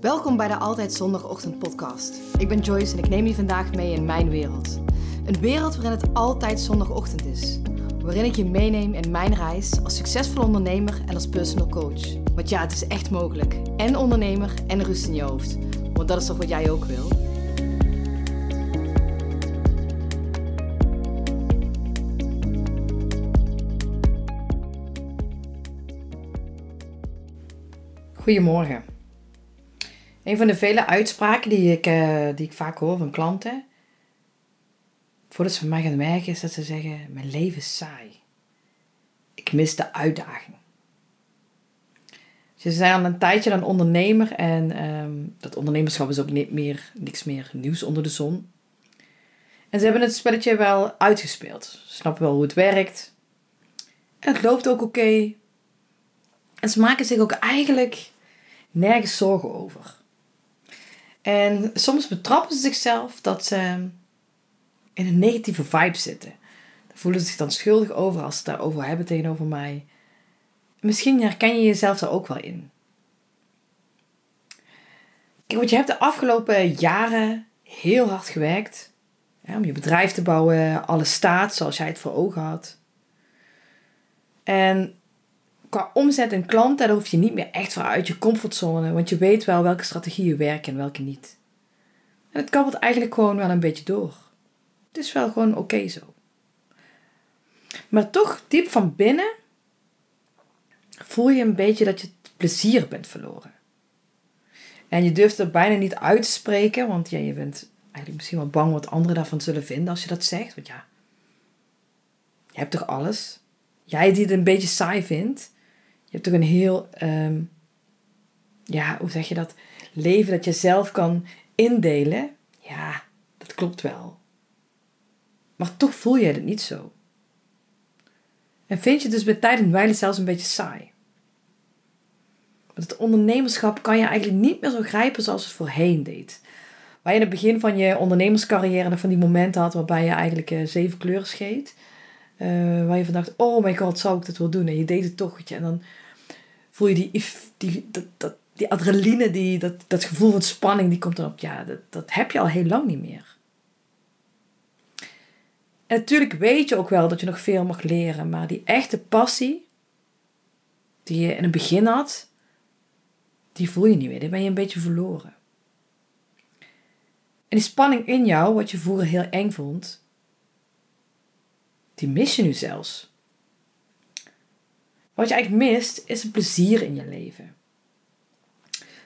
Welkom bij de Altijd Zondagochtend podcast. Ik ben Joyce en ik neem je vandaag mee in mijn wereld. Een wereld waarin het altijd zondagochtend is. Waarin ik je meeneem in mijn reis als succesvol ondernemer en als personal coach. Want ja, het is echt mogelijk. En ondernemer en rust in je hoofd. Want dat is toch wat jij ook wil? Goedemorgen. Een van de vele uitspraken die ik, uh, die ik vaak hoor van klanten, voordat ze van mij gaan werken, is dat ze zeggen: Mijn leven is saai. Ik mis de uitdaging. Ze zijn al een tijdje een ondernemer en um, dat ondernemerschap is ook niet meer, niks meer nieuws onder de zon. En ze hebben het spelletje wel uitgespeeld. Ze snappen wel hoe het werkt. En het loopt ook oké. En ze maken zich ook eigenlijk nergens zorgen over. En soms betrappen ze zichzelf dat ze in een negatieve vibe zitten. Daar voelen ze zich dan schuldig over als ze het daarover hebben tegenover mij. Misschien herken je jezelf daar ook wel in. Kijk, want je hebt de afgelopen jaren heel hard gewerkt om je bedrijf te bouwen, alles staat zoals jij het voor ogen had. En qua omzet en klanten, daar hoef je niet meer echt voor uit je comfortzone. Want je weet wel welke strategieën werken en welke niet. En het kabbelt eigenlijk gewoon wel een beetje door. Het is wel gewoon oké zo. Maar toch, diep van binnen, voel je een beetje dat je plezier bent verloren. En je durft er bijna niet uit te spreken, want ja, je bent eigenlijk misschien wel bang wat anderen daarvan zullen vinden als je dat zegt. Want ja, je hebt toch alles? Jij die het een beetje saai vindt, je hebt toch een heel, ehm, ja, hoe zeg je dat? Leven dat je zelf kan indelen. Ja, dat klopt wel. Maar toch voel je het niet zo. En vind je dus bij tijd en wijle zelfs een beetje saai. Want het ondernemerschap kan je eigenlijk niet meer zo grijpen zoals het voorheen deed. Waar je in het begin van je ondernemerscarrière nog van die momenten had waarbij je eigenlijk uh, zeven kleuren scheet. Uh, waar je van dacht, oh mijn god, zou ik dat wel doen? En je deed het toch. En dan voel je die, die, dat, dat, die adrenaline, die, dat, dat gevoel van spanning, die komt dan op. Ja, dat, dat heb je al heel lang niet meer. En natuurlijk weet je ook wel dat je nog veel mag leren, maar die echte passie die je in het begin had, die voel je niet meer. Die ben je een beetje verloren. En die spanning in jou, wat je vroeger heel eng vond, die mis je nu zelfs. Wat je eigenlijk mist, is een plezier in je leven.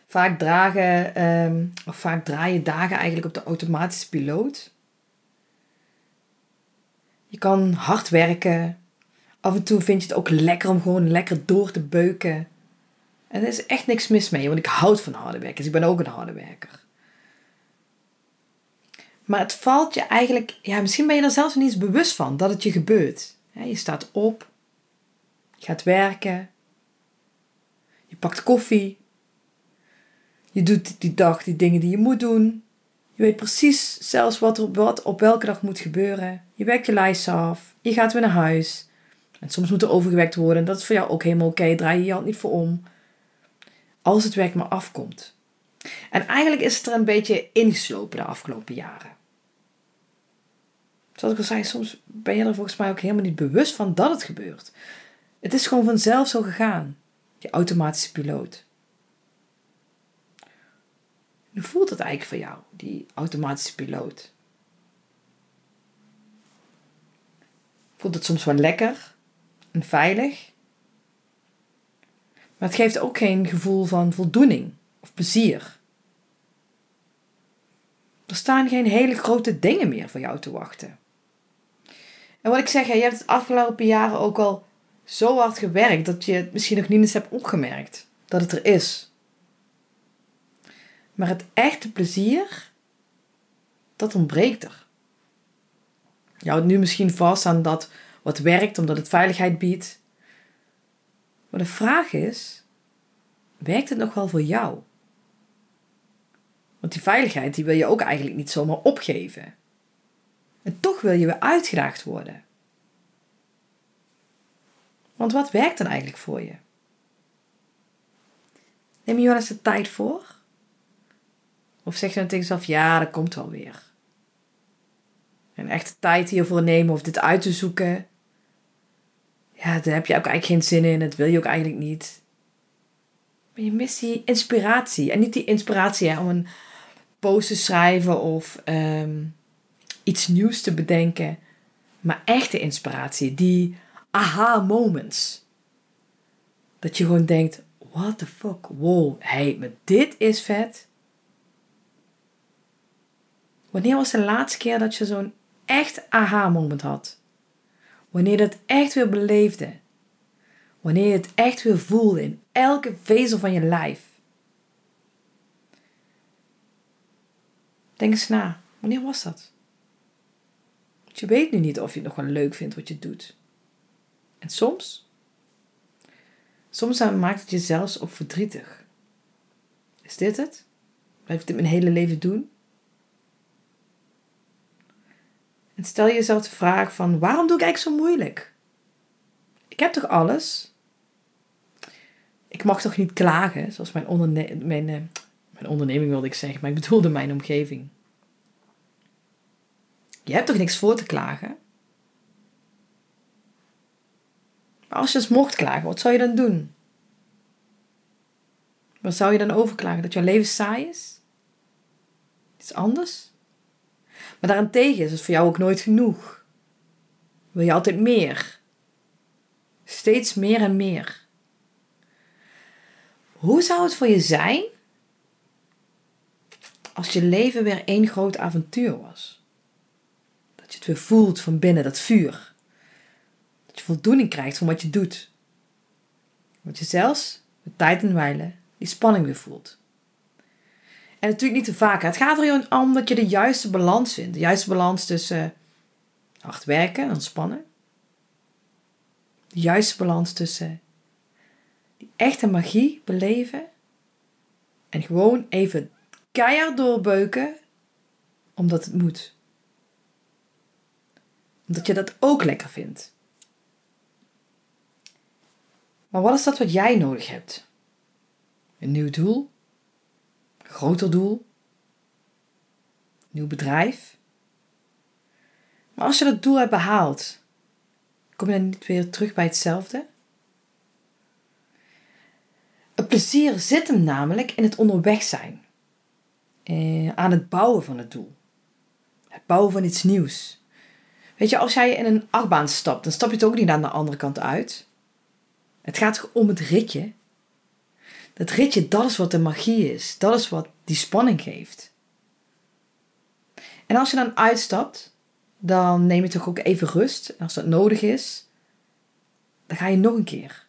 Vaak dragen, of vaak draai je dagen eigenlijk op de automatische piloot. Je kan hard werken. Af en toe vind je het ook lekker om gewoon lekker door te beuken. En er is echt niks mis mee, want ik houd van harde werken. Dus ik ben ook een harde werker. Maar het valt je eigenlijk, ja, misschien ben je er zelfs niet eens bewust van dat het je gebeurt. Je staat op, je gaat werken, je pakt koffie, je doet die dag die dingen die je moet doen. Je weet precies zelfs wat er op, wat op welke dag moet gebeuren. Je werkt je lijst af, je gaat weer naar huis. En soms moet er overgewerkt worden, dat is voor jou ook helemaal oké, draai je je hand niet voor om. Als het werk maar afkomt. En eigenlijk is het er een beetje ingeslopen de afgelopen jaren. Zoals ik al zei, soms ben je er volgens mij ook helemaal niet bewust van dat het gebeurt. Het is gewoon vanzelf zo gegaan, die automatische piloot. Hoe voelt het eigenlijk voor jou, die automatische piloot? Voelt het soms wel lekker en veilig? Maar het geeft ook geen gevoel van voldoening of plezier. Er staan geen hele grote dingen meer voor jou te wachten. En wat ik zeg, je hebt het afgelopen jaren ook al zo hard gewerkt dat je het misschien nog niet eens hebt opgemerkt dat het er is. Maar het echte plezier, dat ontbreekt er. Je houdt nu misschien vast aan dat wat werkt omdat het veiligheid biedt. Maar de vraag is, werkt het nog wel voor jou? Want die veiligheid die wil je ook eigenlijk niet zomaar opgeven. En toch wil je weer uitgedaagd worden. Want wat werkt dan eigenlijk voor je? Neem je wel eens de tijd voor Of zeg je dan tegen jezelf, ja, dat komt wel weer. En echt tijd hiervoor nemen of dit uit te zoeken. Ja, daar heb je ook eigenlijk geen zin in. Dat wil je ook eigenlijk niet. Maar je mist die inspiratie. En niet die inspiratie om een post te schrijven of ehm, iets nieuws te bedenken. Maar echte inspiratie. Die aha moments. Dat je gewoon denkt, what the fuck, wow, hey, maar dit is vet. Wanneer was de laatste keer dat je zo'n echt aha-moment had? Wanneer het echt weer beleefde? Wanneer je het echt weer voelde in elke vezel van je lijf? Denk eens na, wanneer was dat? Je weet nu niet of je het nog wel leuk vindt wat je doet. En soms, soms maakt het je zelfs ook verdrietig. Is dit het? Blijf ik dit mijn hele leven doen? En stel jezelf de vraag van waarom doe ik eigenlijk zo moeilijk? Ik heb toch alles? Ik mag toch niet klagen, zoals mijn, mijn, uh, mijn onderneming wilde ik zeggen, maar ik bedoelde mijn omgeving. Je hebt toch niks voor te klagen? Maar als je eens mocht klagen, wat zou je dan doen? Wat zou je dan overklagen? Dat jouw leven saai is? Iets anders? Maar daarentegen is het voor jou ook nooit genoeg. Wil je altijd meer? Steeds meer en meer. Hoe zou het voor je zijn als je leven weer één groot avontuur was? Dat je het weer voelt van binnen, dat vuur. Dat je voldoening krijgt van wat je doet. Dat je zelfs met tijd en wijlen die spanning weer voelt. En natuurlijk niet te vaak. Het gaat er om dat je de juiste balans vindt. De juiste balans tussen hard werken en ontspannen. De juiste balans tussen die echte magie beleven. En gewoon even keihard doorbeuken. Omdat het moet. Omdat je dat ook lekker vindt. Maar wat is dat wat jij nodig hebt? Een nieuw doel? groter doel, nieuw bedrijf. Maar als je dat doel hebt behaald, kom je dan niet weer terug bij hetzelfde? Het plezier zit hem namelijk in het onderweg zijn, eh, aan het bouwen van het doel, het bouwen van iets nieuws. Weet je, als jij in een achtbaan stapt, dan stap je het ook niet aan de andere kant uit. Het gaat om het ritje dat ritje, dat is wat de magie is. Dat is wat die spanning geeft. En als je dan uitstapt, dan neem je toch ook even rust. En als dat nodig is, dan ga je nog een keer.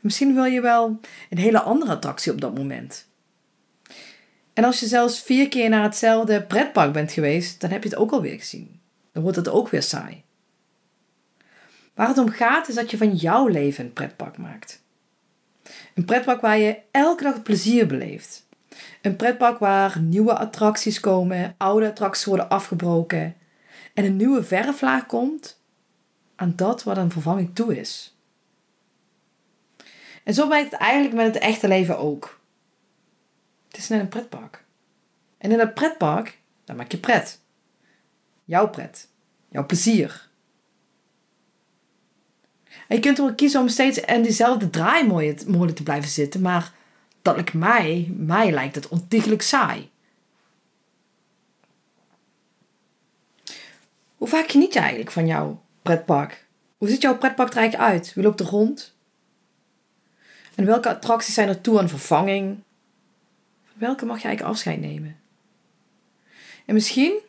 Misschien wil je wel een hele andere attractie op dat moment. En als je zelfs vier keer naar hetzelfde pretpark bent geweest, dan heb je het ook alweer gezien. Dan wordt het ook weer saai. Waar het om gaat is dat je van jouw leven een pretpark maakt. Een pretpark waar je elke dag plezier beleeft. Een pretpark waar nieuwe attracties komen, oude attracties worden afgebroken en een nieuwe verflaag komt aan dat wat een vervanging toe is. En zo werkt het eigenlijk met het echte leven ook. Het is net een pretpark. En in dat pretpark, maak je pret. Jouw pret. Jouw plezier. En je kunt ervoor kiezen om steeds in diezelfde draaimolen te blijven zitten, maar dat lijkt mij, mij lijkt het ontiegelijk saai. Hoe vaak geniet je eigenlijk van jouw pretpark? Hoe ziet jouw pretpark er eigenlijk uit? Wie loopt er rond? En welke attracties zijn er toe aan vervanging? welke mag je eigenlijk afscheid nemen? En misschien,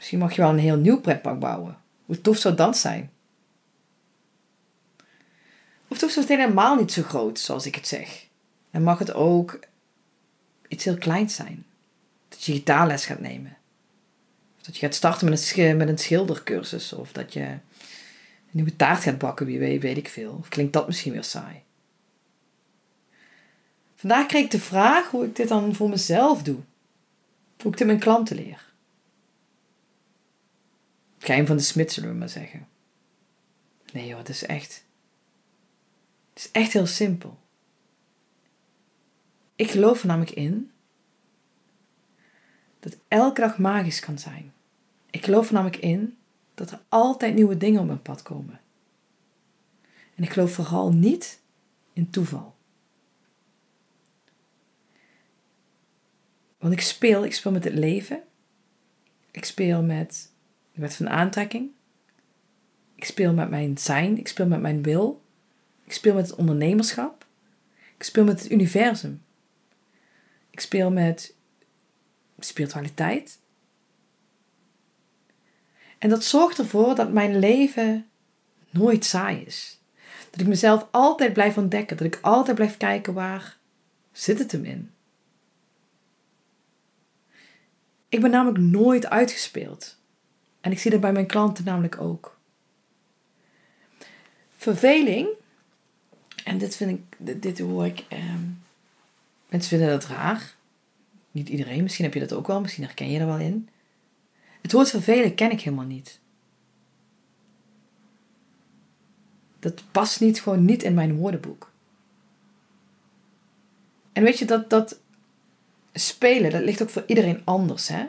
misschien mag je wel een heel nieuw pretpark bouwen. Hoe tof zou dat zijn? Of het hoeft het helemaal niet zo groot, zoals ik het zeg. En mag het ook iets heel kleins zijn. Dat je gitaarles gaat nemen. Of dat je gaat starten met een, met een schildercursus. Of dat je een nieuwe taart gaat bakken, wie weet, weet ik veel. Of klinkt dat misschien weer saai. Vandaag kreeg ik de vraag hoe ik dit dan voor mezelf doe. Hoe ik dit mijn klanten leer. Geheim van de smid, zullen we maar zeggen. Nee joh, het is echt het is echt heel simpel. Ik geloof er namelijk in dat elke dag magisch kan zijn. Ik geloof er namelijk in dat er altijd nieuwe dingen op mijn pad komen. En ik geloof vooral niet in toeval. Want ik speel, ik speel met het leven. Ik speel met de wet van aantrekking. Ik speel met mijn zijn. Ik speel met mijn wil. Ik speel met het ondernemerschap. Ik speel met het universum. Ik speel met spiritualiteit. En dat zorgt ervoor dat mijn leven nooit saai is. Dat ik mezelf altijd blijf ontdekken. Dat ik altijd blijf kijken waar zit het hem in. Ik ben namelijk nooit uitgespeeld. En ik zie dat bij mijn klanten namelijk ook. Verveling, en dit vind ik, dit, hoor ik, ehm, mensen vinden dat raar. Niet iedereen, misschien heb je dat ook wel, misschien herken je er wel in. Het woord vervelen ken ik helemaal niet. Dat past niet, gewoon niet in mijn woordenboek. En weet je, dat, dat spelen, dat ligt ook voor iedereen anders, hè?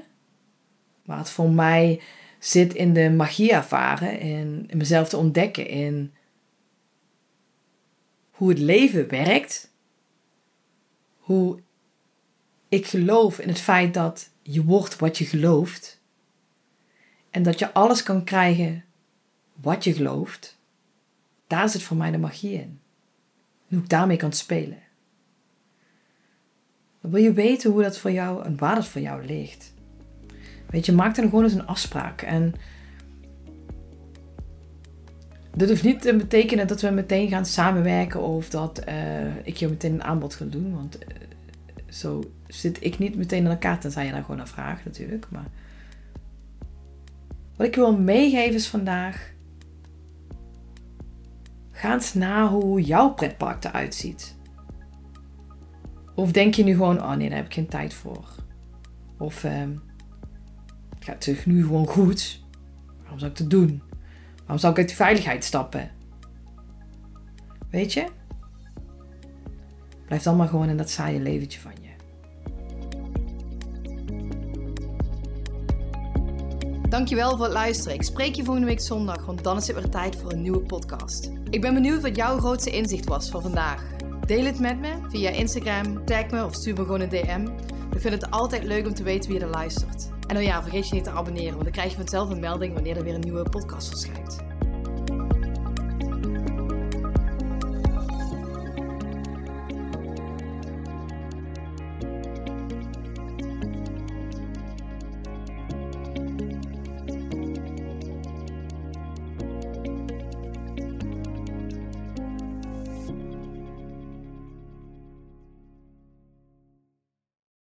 Waar het voor mij zit in de magie ervaren, in, mezelf te ontdekken, in hoe het leven werkt, hoe ik geloof in het feit dat je wordt wat je gelooft en dat je alles kan krijgen wat je gelooft, daar zit voor mij de magie in. En hoe ik daarmee kan spelen. Wil je weten hoe dat voor jou en waar dat voor jou ligt. Weet je, maak dan gewoon eens een afspraak. En dit hoeft niet te betekenen dat we meteen gaan samenwerken of dat uh, ik je meteen een aanbod ga doen. Want uh, zo zit ik niet meteen in elkaar, tenzij je daar gewoon naar vraagt natuurlijk. Maar wat ik wil meegeven is vandaag. Ga eens na hoe jouw pretpark eruit ziet. Of denk je nu gewoon, oh nee, daar heb ik geen tijd voor. Of uh, het gaat nu gewoon goed. Waarom zou ik het doen? Waarom zou ik uit de veiligheid stappen? Weet je? Blijf dan maar gewoon in dat saaie leventje van je. Dankjewel voor het luisteren. Ik spreek je volgende week zondag, want dan is het weer tijd voor een nieuwe podcast. Ik ben benieuwd wat jouw grootste inzicht was voor vandaag. Deel het met me via Instagram, tag me of stuur me gewoon een DM. Ik vind het altijd leuk om te weten wie er luistert. En oh ja, vergeet je niet te abonneren, want dan krijg je vanzelf een melding wanneer er weer een nieuwe podcast verschijnt.